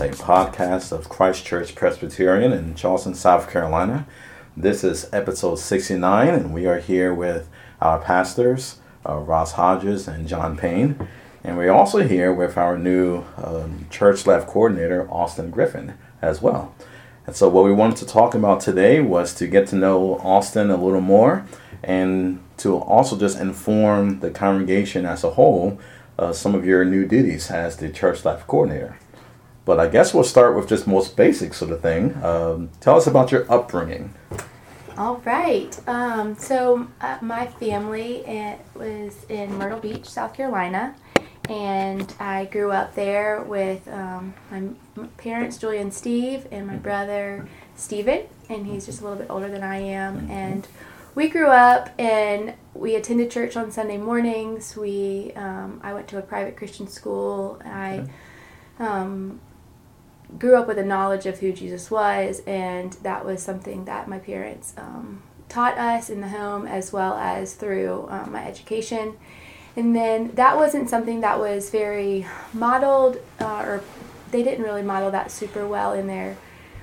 A podcast of Christ Church Presbyterian in Charleston, South Carolina. This is episode 69, and we are here with our pastors, uh, Ross Hodges and John Payne. And we're also here with our new um, church life coordinator, Austin Griffin, as well. And so, what we wanted to talk about today was to get to know Austin a little more and to also just inform the congregation as a whole uh, some of your new duties as the church life coordinator. But I guess we'll start with just most basic sort of thing. Um, tell us about your upbringing. All right. Um, so uh, my family it was in Myrtle Beach, South Carolina, and I grew up there with um, my parents, Julia and Steve, and my brother Steven, and he's just a little bit older than I am, mm-hmm. and we grew up and we attended church on Sunday mornings. We um, I went to a private Christian school. I um, grew up with a knowledge of who Jesus was, and that was something that my parents um, taught us in the home as well as through um, my education. And then that wasn't something that was very modeled, uh, or they didn't really model that super well in their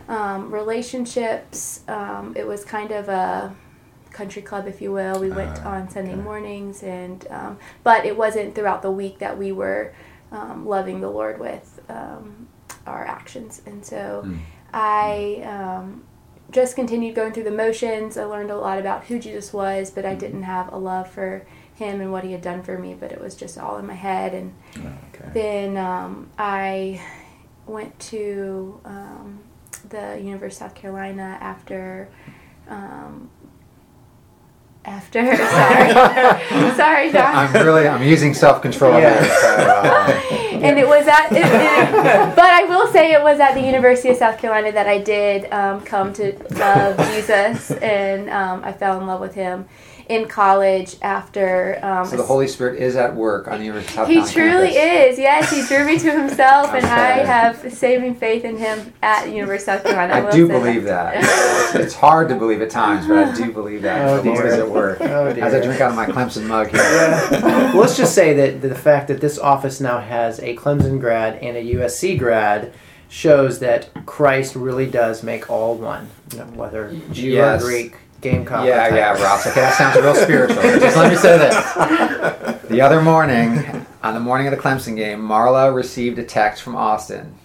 um, relationships. Um, it was kind of a country club, if you will. We went uh, on Sunday okay. mornings, and um, but it wasn't throughout the week that we were um, loving the Lord with um, our actions. And so mm. I um, just continued going through the motions. I learned a lot about who Jesus was, but I hmm. didn't have a love for him and what he had done for me. But it was just all in my head. And okay. then um, I went to um, the University of South Carolina after um, after. Sorry, sorry, John. I'm really I'm using self control. Yeah. uh, and it was at, it, it, but I will say it was at the University of South Carolina that I did um, come to love Jesus, and um, I fell in love with Him in college after. Um, so the Holy Spirit is at work on the University of South. He truly campus. is. Yes, he drew me to himself, and I have saving faith in him at the University of South Carolina. I, I do believe that. that. it's hard to believe at times, but I do believe that. Oh, the Lord is at work. Oh, dear. As I drink out of my Clemson mug here. Yeah. well, let's just say that the fact that this office now has a Clemson grad and a USC grad shows that Christ really does make all one, you know, whether Jew yes. or Greek Gamecock. Yeah, yeah, Ross. Okay, that sounds real spiritual. Just let me say this. The other morning, on the morning of the Clemson game, Marla received a text from Austin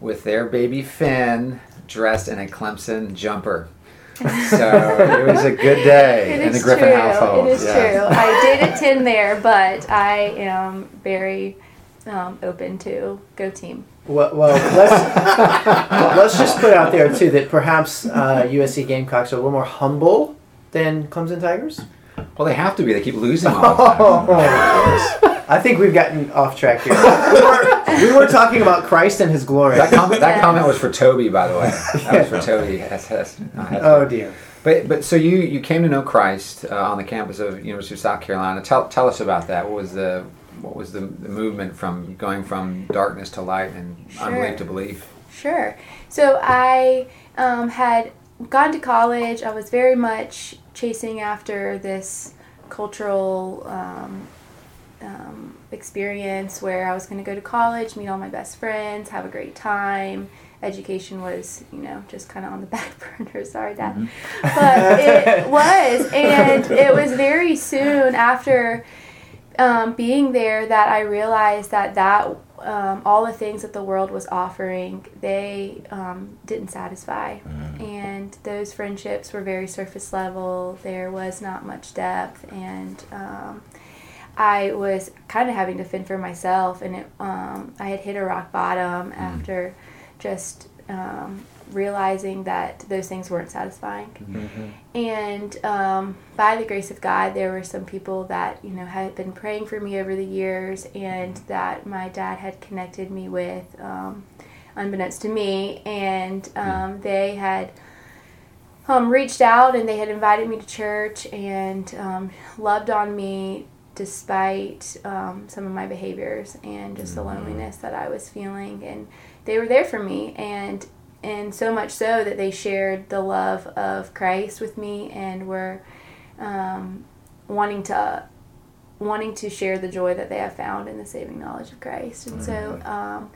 with their baby Finn dressed in a Clemson jumper. So it was a good day it in the Griffin true. household. It is yeah. true. I did attend there, but I am very um, open to go team. Well, well let's let's just put out there too that perhaps uh, USC Gamecocks are a little more humble than Clemson Tigers. Well, they have to be. They keep losing all the time. Oh, I think we've gotten off track here. We were, we were talking about Christ and His glory. That comment, that comment was for Toby, by the way. That yeah. was for Toby. That's, that's, oh dear. But but so you you came to know Christ uh, on the campus of University of South Carolina. Tell tell us about that. What was the what was the, the movement from going from darkness to light and sure. unbelief to belief? Sure. So I um, had gone to college. I was very much chasing after this cultural um, um, experience where I was going to go to college, meet all my best friends, have a great time. Education was, you know, just kind of on the back burner. Sorry, Dad. Mm-hmm. But it was. And it was very soon after um, being there that I realized that that um, all the things that the world was offering they um, didn't satisfy mm. and those friendships were very surface level there was not much depth and um, I was kind of having to fend for myself and it, um, I had hit a rock bottom mm. after just um, realizing that those things weren't satisfying. Mm-hmm. And um, by the grace of God, there were some people that you know had been praying for me over the years, and that my dad had connected me with, um, unbeknownst to me, and um, mm. they had. Um, reached out and they had invited me to church and um, loved on me despite um, some of my behaviors and just the mm-hmm. loneliness that I was feeling. And they were there for me. And and so much so that they shared the love of Christ with me and were um, wanting to wanting to share the joy that they have found in the saving knowledge of Christ. And so, um,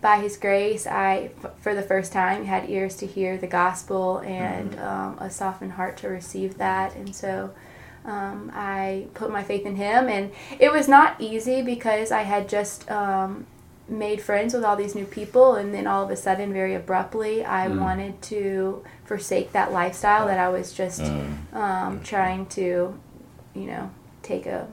by His grace, I, f- for the first time, had ears to hear the gospel and um, a softened heart to receive that. And so, um, I put my faith in Him. And it was not easy because I had just um, made friends with all these new people. And then all of a sudden, very abruptly, I wanted to forsake that lifestyle that I was just um, trying to, you know, take a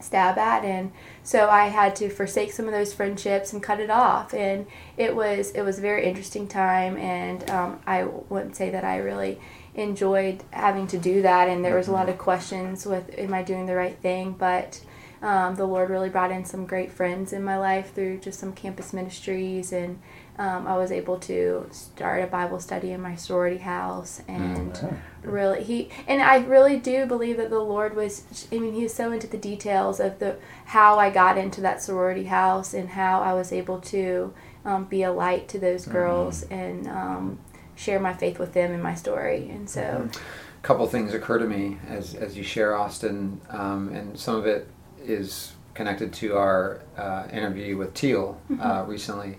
stab at. And so I had to forsake some of those friendships and cut it off. And it was it was a very interesting time. And um, I wouldn't say that I really enjoyed having to do that. And there was a lot of questions with am I doing the right thing? But um, the Lord really brought in some great friends in my life through just some campus ministries and um, I was able to start a Bible study in my sorority house and Mm, really he and I really do believe that the Lord was I mean he was so into the details of the how I got into that sorority house and how I was able to um, be a light to those girls and um, share my faith with them and my story and so. A couple things occur to me as, as you share Austin, um, and some of it is connected to our uh, interview with Teal uh, recently,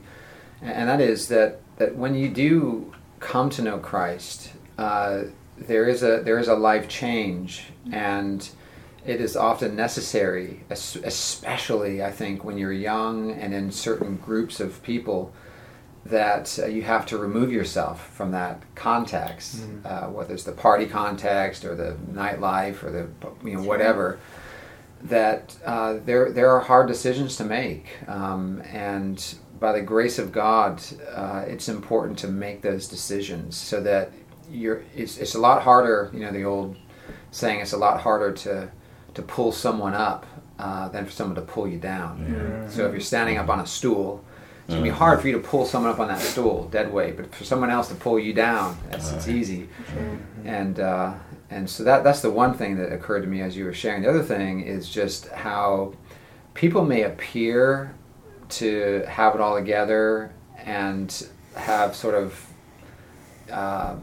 and, that is that, that when you do come to know Christ, uh, there is a there is a life change, and it is often necessary, especially I think when you're young and in certain groups of people, that uh, you have to remove yourself from that context, uh, whether it's the party context or the nightlife or the you know whatever. That uh, there there are hard decisions to make, um, and by the grace of God, uh, it's important to make those decisions so that you're. It's it's a lot harder. You know the old saying. It's a lot harder to to pull someone up uh, than for someone to pull you down. So if you're standing up on a stool, it's gonna be hard for you to pull someone up on that stool dead weight, but for someone else to pull you down, that's it's easy. And uh, and so that that's the one thing that occurred to me as you were sharing. The other thing is just how people may appear to have it all together and have sort of uh,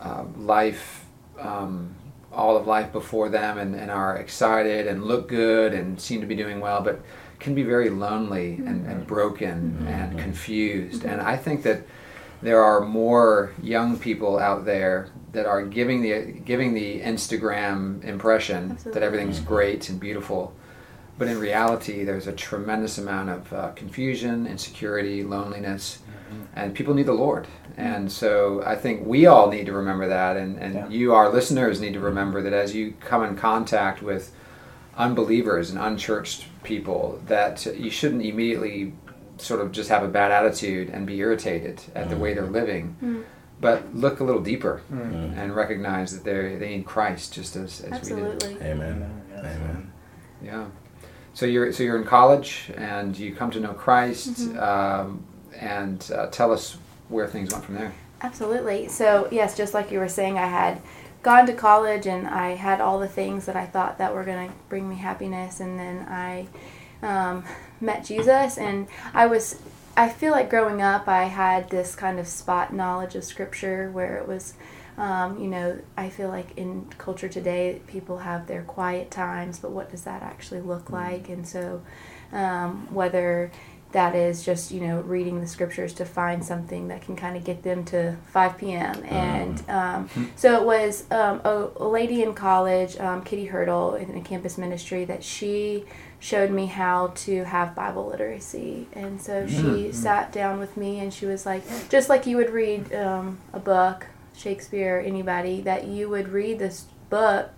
uh, life, um, all of life before them, and, and are excited and look good and seem to be doing well, but can be very lonely and, and broken and confused. And I think that there are more young people out there that are giving the giving the Instagram impression that everything's mm-hmm. great and beautiful, but in reality, there's a tremendous amount of uh, confusion, insecurity, loneliness, mm-hmm. and people need the Lord. Mm. And so I think we all need to remember that, and, and Yeah. you, our listeners, need to remember that as you come in contact with unbelievers and unchurched people, that you shouldn't immediately sort of just have a bad attitude and be irritated at the way they're mm. living. Mm. But look a little deeper mm. and recognize that they they need Christ just as, as we do. absolutely Amen. Yes. Amen. Yeah. So you're so you're in college and you come to know Christ, mm-hmm. um, and uh, tell us where things went from there. Absolutely. So, yes, just like you were saying, I had gone to college and I had all the things that I thought that were going to bring me happiness. And then I um, met Jesus, and I was, I feel like growing up, I had this kind of spot knowledge of Scripture where it was. Um, you know, I feel like in culture today, people have their quiet times, but what does that actually look like? And so, um, whether that is just you know reading the scriptures to find something that can kind of get them to 5 p.m and um, so it was um, a, a lady in college um, kitty hurdle in a campus ministry that she showed me how to have bible literacy. And so mm-hmm. she mm-hmm. sat down with me and she was like just like you would read um, a book shakespeare anybody that you would read this book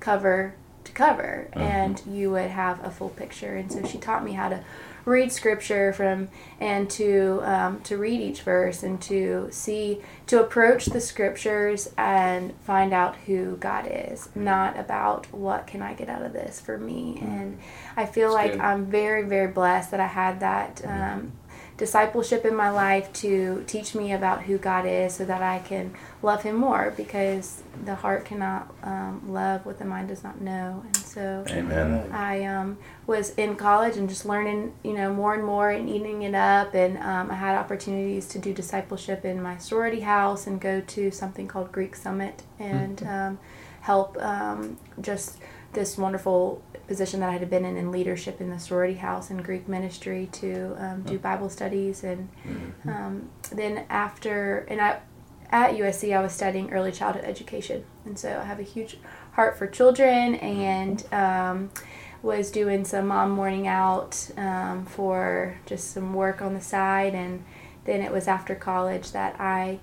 cover to cover mm-hmm. and you would have a full picture. And so she taught me how to read scripture from and to um, to read each verse and to see to approach the scriptures and find out who God is not about what can I get out of this for me. And I feel That's like good. I'm very very blessed that I had that um, discipleship in my life to teach me about who God is so that I can love him more because the heart cannot um, love what the mind does not know. And so Amen. I um, was in college and just learning, you know, more and more and eating it up. And um, I had opportunities to do discipleship in my sorority house and go to something called Greek Summit and um, help um, just this wonderful position that I had been in in leadership in the sorority house and Greek ministry to um, do Bible studies. And um, then after and I at USC I was studying early childhood education. And so I have a huge heart for children and um, was doing some mom morning out um, for just some work on the side. And then it was after college that I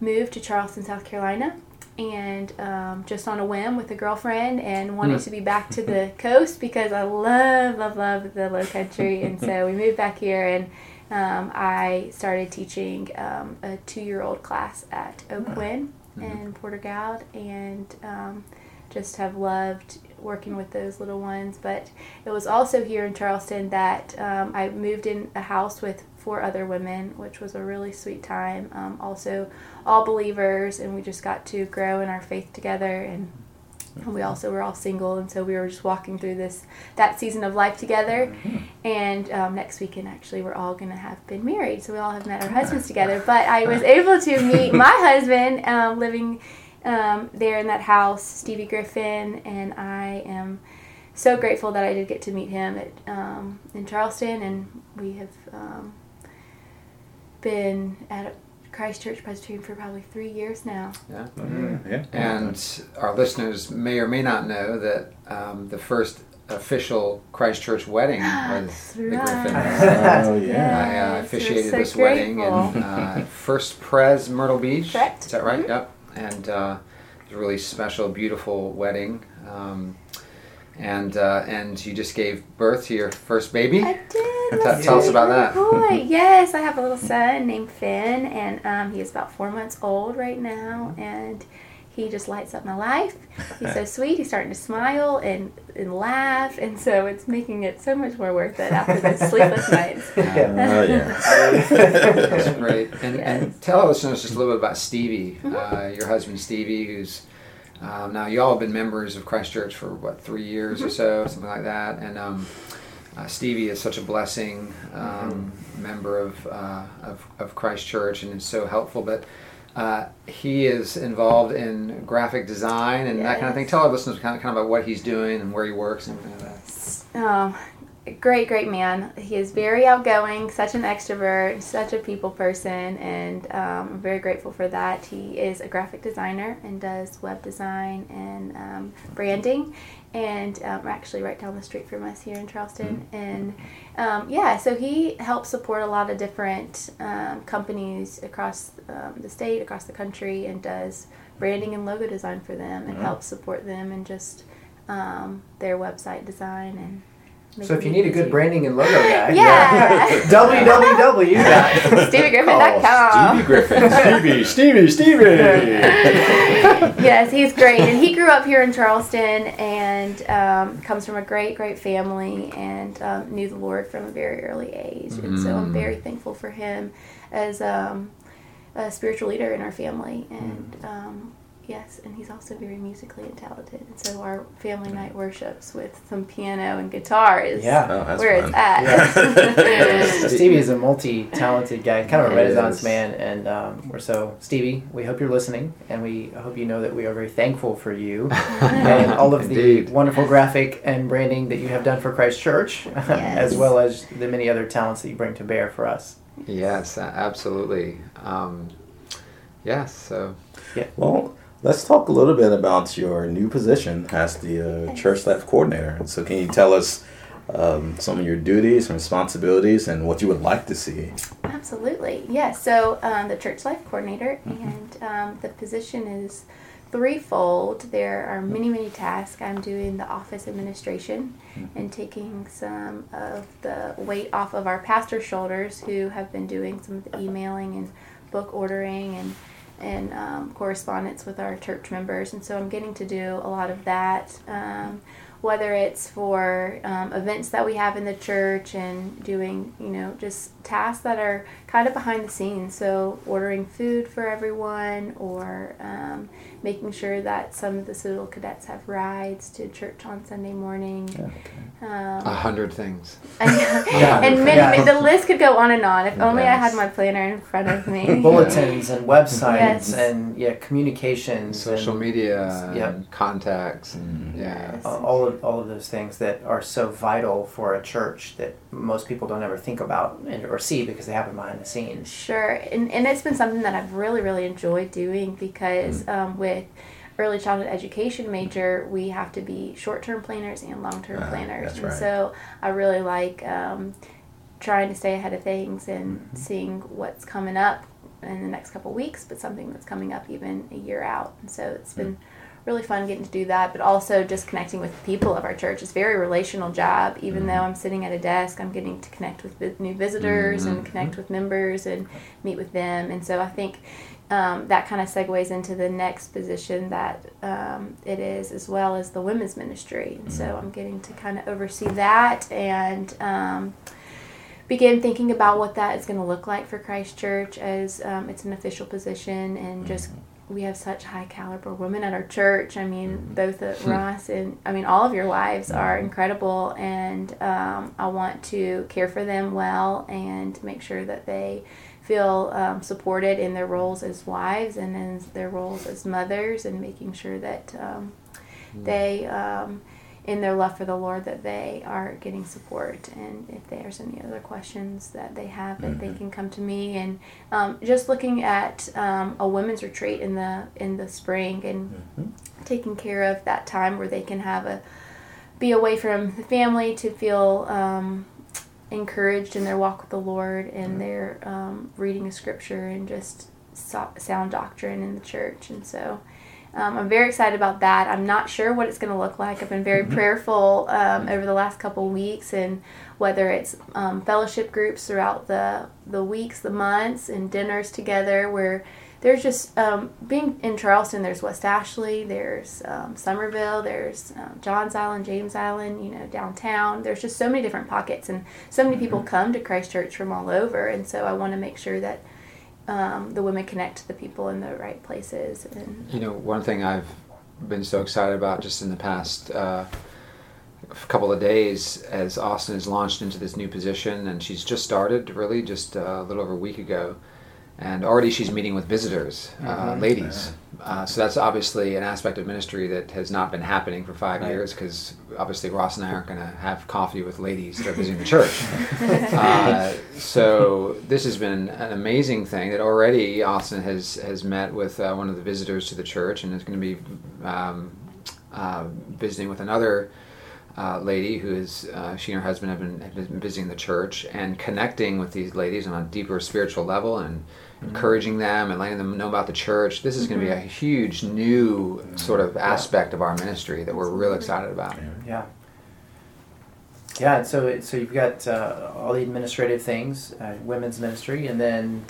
moved to Charleston, South Carolina. And um, just on a whim with a girlfriend and wanted to be back to the coast because I love, love, love the low country. And so we moved back here and um, I started teaching um, a two year old class at Oak Wynn in Porter-Gaud and um, just have loved working with those little ones. But it was also here in Charleston that um, I moved in a house with four other women, which was a really sweet time. Um, also, all believers, and we just got to grow in our faith together. And we also were all single, and so we were just walking through this that season of life together. And um, next weekend, actually, we're all gonna have been married, so we all have met our husbands together. But I was able to meet my husband um, living um, there in that house, Stevie Griffin, and I am so grateful that I did get to meet him at um, in Charleston, and we have um, been at Christ Church Presbyterian for probably three years now. Yeah. Yeah. And our listeners may or may not know that um, the first official Christ Church wedding was the Right. Griffins. Oh, yeah. I uh, officiated so this wedding in uh, First Pres Myrtle Beach. Correct. Is that right? Mhm. Yep. And uh, it was a really special, beautiful wedding. Um, and uh, and you just gave birth to your first baby. I did. Tell- tell us about that. Boy. Yes, I have a little son named Finn, and um, he is about four months old right now, and he just lights up my life. He's so sweet. He's starting to smile and, and laugh, and so it's making it so much more worth it after those sleepless nights. Oh, yeah. That's great. And, Yes. and tell our listeners just a little bit about Stevie, Mm-hmm. uh, your husband Stevie, who's um, now y'all have been members of Christ Church for what three years Mm-hmm. or so, something like that. And um, uh, Stevie is such a blessing, um, Mm-hmm. member of, uh, of of Christ Church, and is so helpful. But uh, he is involved in graphic design and that kind of thing. Tell our listeners kind of, kind of about what he's doing and where he works and everything like that. Um, great, great man. He is very outgoing, such an extrovert, such a people person, and um, I'm very grateful for that. He is a graphic designer and does web design and um, branding, and um, actually right down the street from us here in Charleston. And um, yeah, so he helps support a lot of different um, companies across um, the state, across the country, and does branding and logo design for them, and helps support them and just um, their website design and. Make So if you need a good branding and logo guy, Yeah. www. StevieGriffin.com. Stevie Griffin. Stevie, Stevie, Stevie. yes, he's great, and he grew up here in Charleston and um, comes from a great, great family and um, knew the Lord from a very early age, and so I'm very thankful for him as um, a spiritual leader in our family, and um, yes, and he's also very musically talented, and so our family night worships with some piano and guitar is Yeah. Oh, where fun. it's at. Stevie is a multi-talented guy, kind of a renaissance man, and um, we're so Stevie. We hope you're listening, and we hope you know that we are very thankful for you and all of Indeed. the wonderful graphic and branding that you have done for Christ Church, as well as the many other talents that you bring to bear for us. Yes, absolutely. Um, yes, so Yeah. Well, let's talk a little bit about your new position as the uh, church life coordinator. So, can you tell us um, some of your duties and responsibilities and what you would like to see? Absolutely, yes. So um, the church life coordinator, and um, the position is threefold. There are many, many tasks. I'm doing the office administration and taking some of the weight off of our pastor's shoulders, who have been doing some of the emailing and book ordering and and um, correspondence with our church members. And so I'm getting to do a lot of that. Um, whether it's for um, events that we have in the church and doing, you know, just tasks that are kind of behind the scenes. So, ordering food for everyone or um, making sure that some of the Citadel cadets have rides to church on Sunday morning. Um, A hundred things. and, Yeah. and many, Yeah. the list could go on and on. If only I had my planner in front of me. Bulletins and websites Yes. and yeah, communications, Social and, media, Yep. and contacts, and yeah. Yes. uh, all of all of those things that are so vital for a church that most people don't ever think about and, or see because they happen behind the scenes. Sure, and, and it's been something that I've really, really enjoyed doing because um, with early childhood education major, we have to be short term planners and long term Ah, planners. that's and right. so I really like um, trying to stay ahead of things and seeing what's coming up in the next couple weeks, but something that's coming up even a year out. And so it's been really fun getting to do that, but also just connecting with the people of our church. It's a very relational job. Even though I'm sitting at a desk, I'm getting to connect with new visitors and connect with members and meet with them. And so I think um, that kind of segues into the next position that um, it is, as well as the women's ministry. And so I'm getting to kind of oversee that and. Um, begin thinking about what that is going to look like for Christ Church as um, it's an official position and just we have such high caliber women at our church. I mean, both uh, Ross and I mean, all of your wives are incredible, and um, I want to care for them well and make sure that they feel um, supported in their roles as wives and in their roles as mothers, and making sure that um, they. In their love for the Lord, that they are getting support, and if there's any other questions that they have, that they can come to me. And um, just looking at um, a women's retreat in the in the spring and taking care of that time where they can have a be away from the family to feel um, encouraged in their walk with the Lord and their um, reading of scripture and just so- sound doctrine in the church. And so um, I'm very excited about that. I'm not sure what it's going to look like. I've been very prayerful um, over the last couple weeks, and whether it's um, fellowship groups throughout the the weeks, the months, and dinners together, where there's just um, being in Charleston. There's West Ashley, there's um, Summerville, there's um, Johns Island, James Island. You know, downtown. There's just so many different pockets, and so many people come to Christ Church from all over. And so I want to make sure that um, the women connect to the people in the right places. And You know, one thing I've been so excited about just in the past uh, couple of days as Austin has launched into this new position, and she's just started really just uh, a little over a week ago. And already she's meeting with visitors, uh, ladies. Uh, so that's obviously an aspect of ministry that has not been happening for five Right. years because obviously Ross and I aren't going to have coffee with ladies that are visiting the church. uh, so this has been an amazing thing that already Austin has has met with uh, one of the visitors to the church and is going to be um, uh, visiting with another uh, lady who is uh, she and her husband have been, have been visiting the church and connecting with these ladies on a deeper spiritual level and encouraging them and letting them know about the church. This is going to be a huge new sort of aspect of our ministry that we're real excited about. Yeah. Yeah, and so so you've got uh, all the administrative things, uh, women's ministry, and then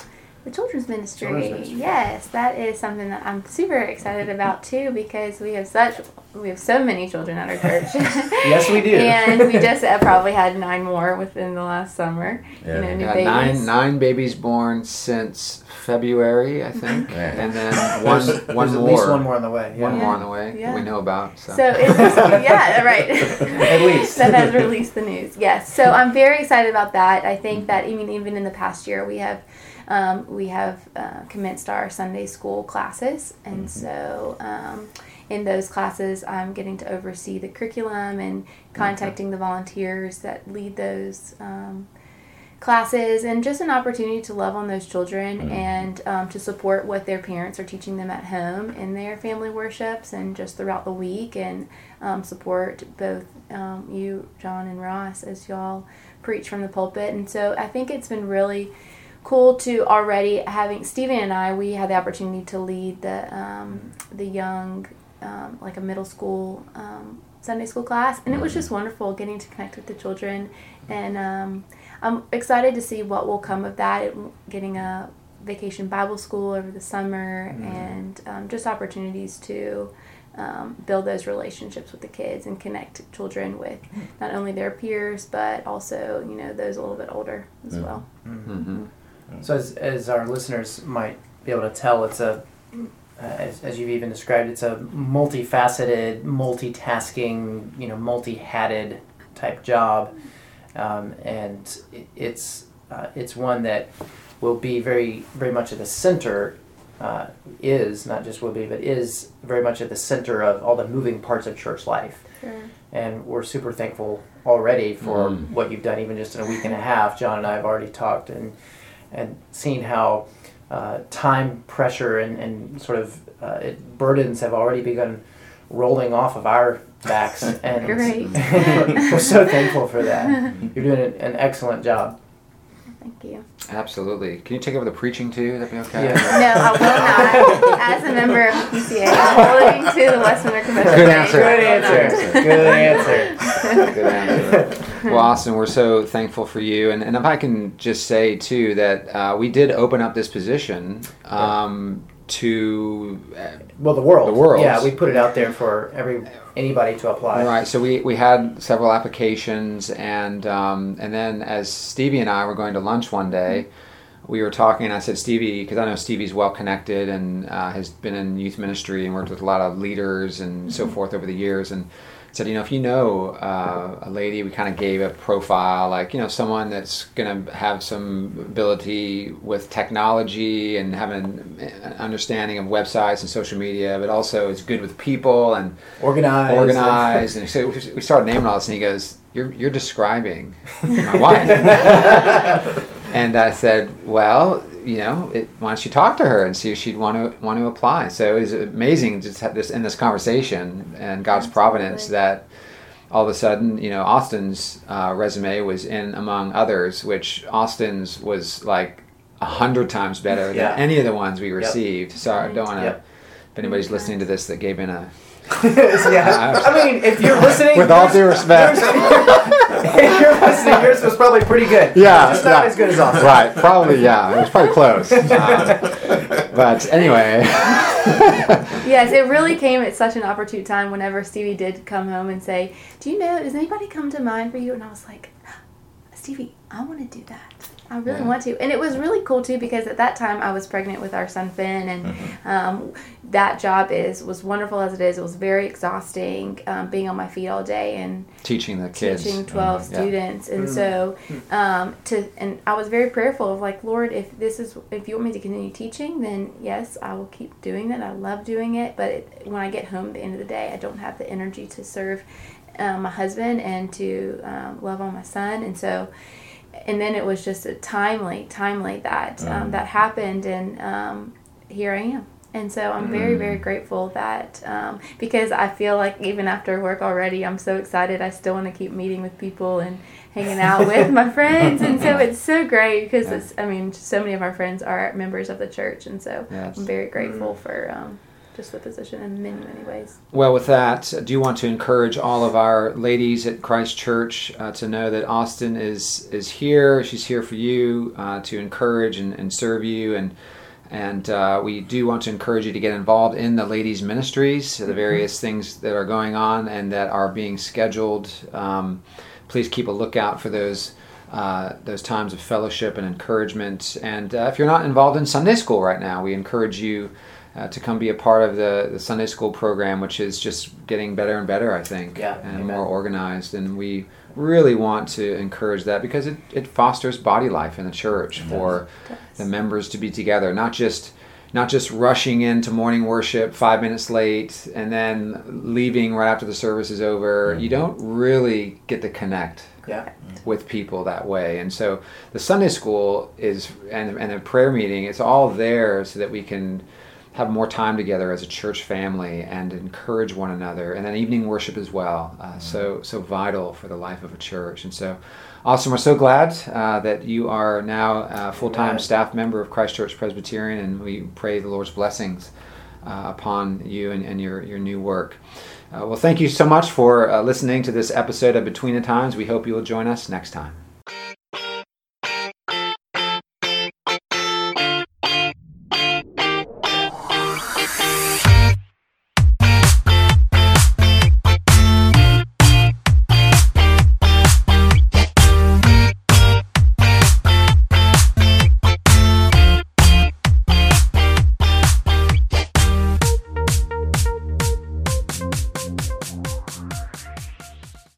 The children's ministry. Children's ministry. Yes, that is something that I'm super excited about too because we have such we have so many children at our church. yes, we do. and we just uh, probably had nine more within the last summer. Yeah. You know, new babies. nine nine babies born since February, I think, Yeah. and then one there's, one there's more at least one more on the way. one Yeah. more on the way Yeah. we know about. So, So it's just, yeah, right. At least. that has released the news. Yes. So I'm very excited about that. I think that even even in the past year we have um, we have uh, commenced our Sunday school classes, and so. Um, in those classes, I'm getting to oversee the curriculum and contacting the volunteers that lead those um, classes, and just an opportunity to love on those children and um, to support what their parents are teaching them at home in their family worships and just throughout the week, and um, support both um, you, John, and Ross as y'all preach from the pulpit. And so I think it's been really cool to already having Stephen and I. We had the opportunity to lead the um, the young, um, like a middle school um, Sunday school class, and it was just wonderful getting to connect with the children. And um, I'm excited to see what will come of that. Getting a vacation Bible school over the summer, and um, just opportunities to um, build those relationships with the kids and connect children with not only their peers but also you know those a little bit older as Mhm. well. Mm-hmm. So as, as our listeners might be able to tell, it's a uh, as, as you've even described, it's a multifaceted, multitasking, you know, multi-hatted type job, um, and it- it's uh, it's one that will be very very much at the center. Uh, is not just will be, but is very much at the center of all the moving parts of church life Sure. and we're super thankful already for Mm. what you've done even just in a week and a half john and i have already talked and and seen how uh, time pressure and, and sort of uh, it, burdens have already begun rolling off of our backs and Great. we're so thankful for that you're doing an, an excellent job Thank you. Absolutely. Can you take over the preaching too? That'd be okay. Yeah. No, I will not. As a member of PCA, I'm holding to the Westminster Confession. Good answer. Page. good I will answer good answer Good answer. Well, Austin, we're so thankful for you. And, and if I can just say, too, that uh, we did open up this position um, to. Uh, well the world The world. yeah we put it out there for every anybody to apply Right. So we, we had several applications, and um, and then as Stevie and I were going to lunch one day, we were talking. And I said, Stevie, because I know Stevie's well connected and uh, has been in youth ministry and worked with a lot of leaders and so forth over the years, and said, you know, if you know uh, a lady, we kind of gave a profile, like you know, someone that's going to have some ability with technology and have an an understanding of websites and social media, but also is good with people and organized organized. And so we started naming all this, and he goes, "You're you're describing my wife." and I said, "Well, you know, it, why don't you talk to her and see if she'd want to want to apply?" So it was amazing just have this in this conversation and God's providence that all of a sudden, you know, Austin's uh, resume was in among others, which Austin's was like a hundred times better Yeah. than any of the ones we received. So I don't want to. Yep. If anybody's listening to this that gave in a yeah. I mean, if you're listening, with all due respect. if you're listening, yours was probably pretty good. Yeah, just not yeah. as good as awesome. right, probably, yeah. It was probably close. Uh, but anyway, Yes, it really came at such an opportune time whenever Stevie did come home and say, Do you know, does anybody come to mind for you? And I was like, Stevie, I want to do that. I really Yeah. want to. And it was really cool too because at that time I was pregnant with our son Finn, and um, that job is was wonderful as it is. It was very exhausting um, being on my feet all day and teaching the kids. teaching 12 Mhm, yeah. students and so um, to and i was very prayerful of like lord if this is if you want me to continue teaching then yes i will keep doing that i love doing it but it, when i get home at the end of the day i don't have the energy to serve um, my husband and to um, love on my son and so and then it was just a timely timely that um, Mhm. that happened and um, here i am and so I'm very, very grateful that um, because I feel like even after work already, I'm so excited. I still want to keep meeting with people and hanging out with my friends, and so it's so great because Yeah. it's. I mean, so many of our friends are members of the church, and so Yes. I'm very grateful for um, just the position in many, many ways. Well, with that, do you want to encourage all of our ladies at Christ Church uh, to know that Austin is is here? She's here for you uh, to encourage and, and serve you, and and uh, we do want to encourage you to get involved in the ladies' ministries, the various things that are going on and that are being scheduled. Um, please keep a lookout for those. Uh, those times of fellowship and encouragement. And uh, if you're not involved in Sunday school right now, we encourage you uh, to come be a part of the, the Sunday school program, which is just getting better and better, I think, Yeah, and amen. more organized. And we really want to encourage that because it, it fosters body life in the church for the members to be together, not just not just rushing into morning worship five minutes late and then leaving right after the service is over. You don't really get to connect Yeah. with people that way. And so the Sunday school is and and a prayer meeting, it's all there so that we can have more time together as a church family and encourage one another. And then evening worship as well. Uh, so so vital for the life of a church. And so Awesome. we're so glad uh, that you are now a full-time staff member of Christ Church Presbyterian, and we pray the Lord's blessings uh, upon you and, and your, your new work. Uh, well, thank you so much for uh, listening to this episode of Between the Times. We hope you will join us next time.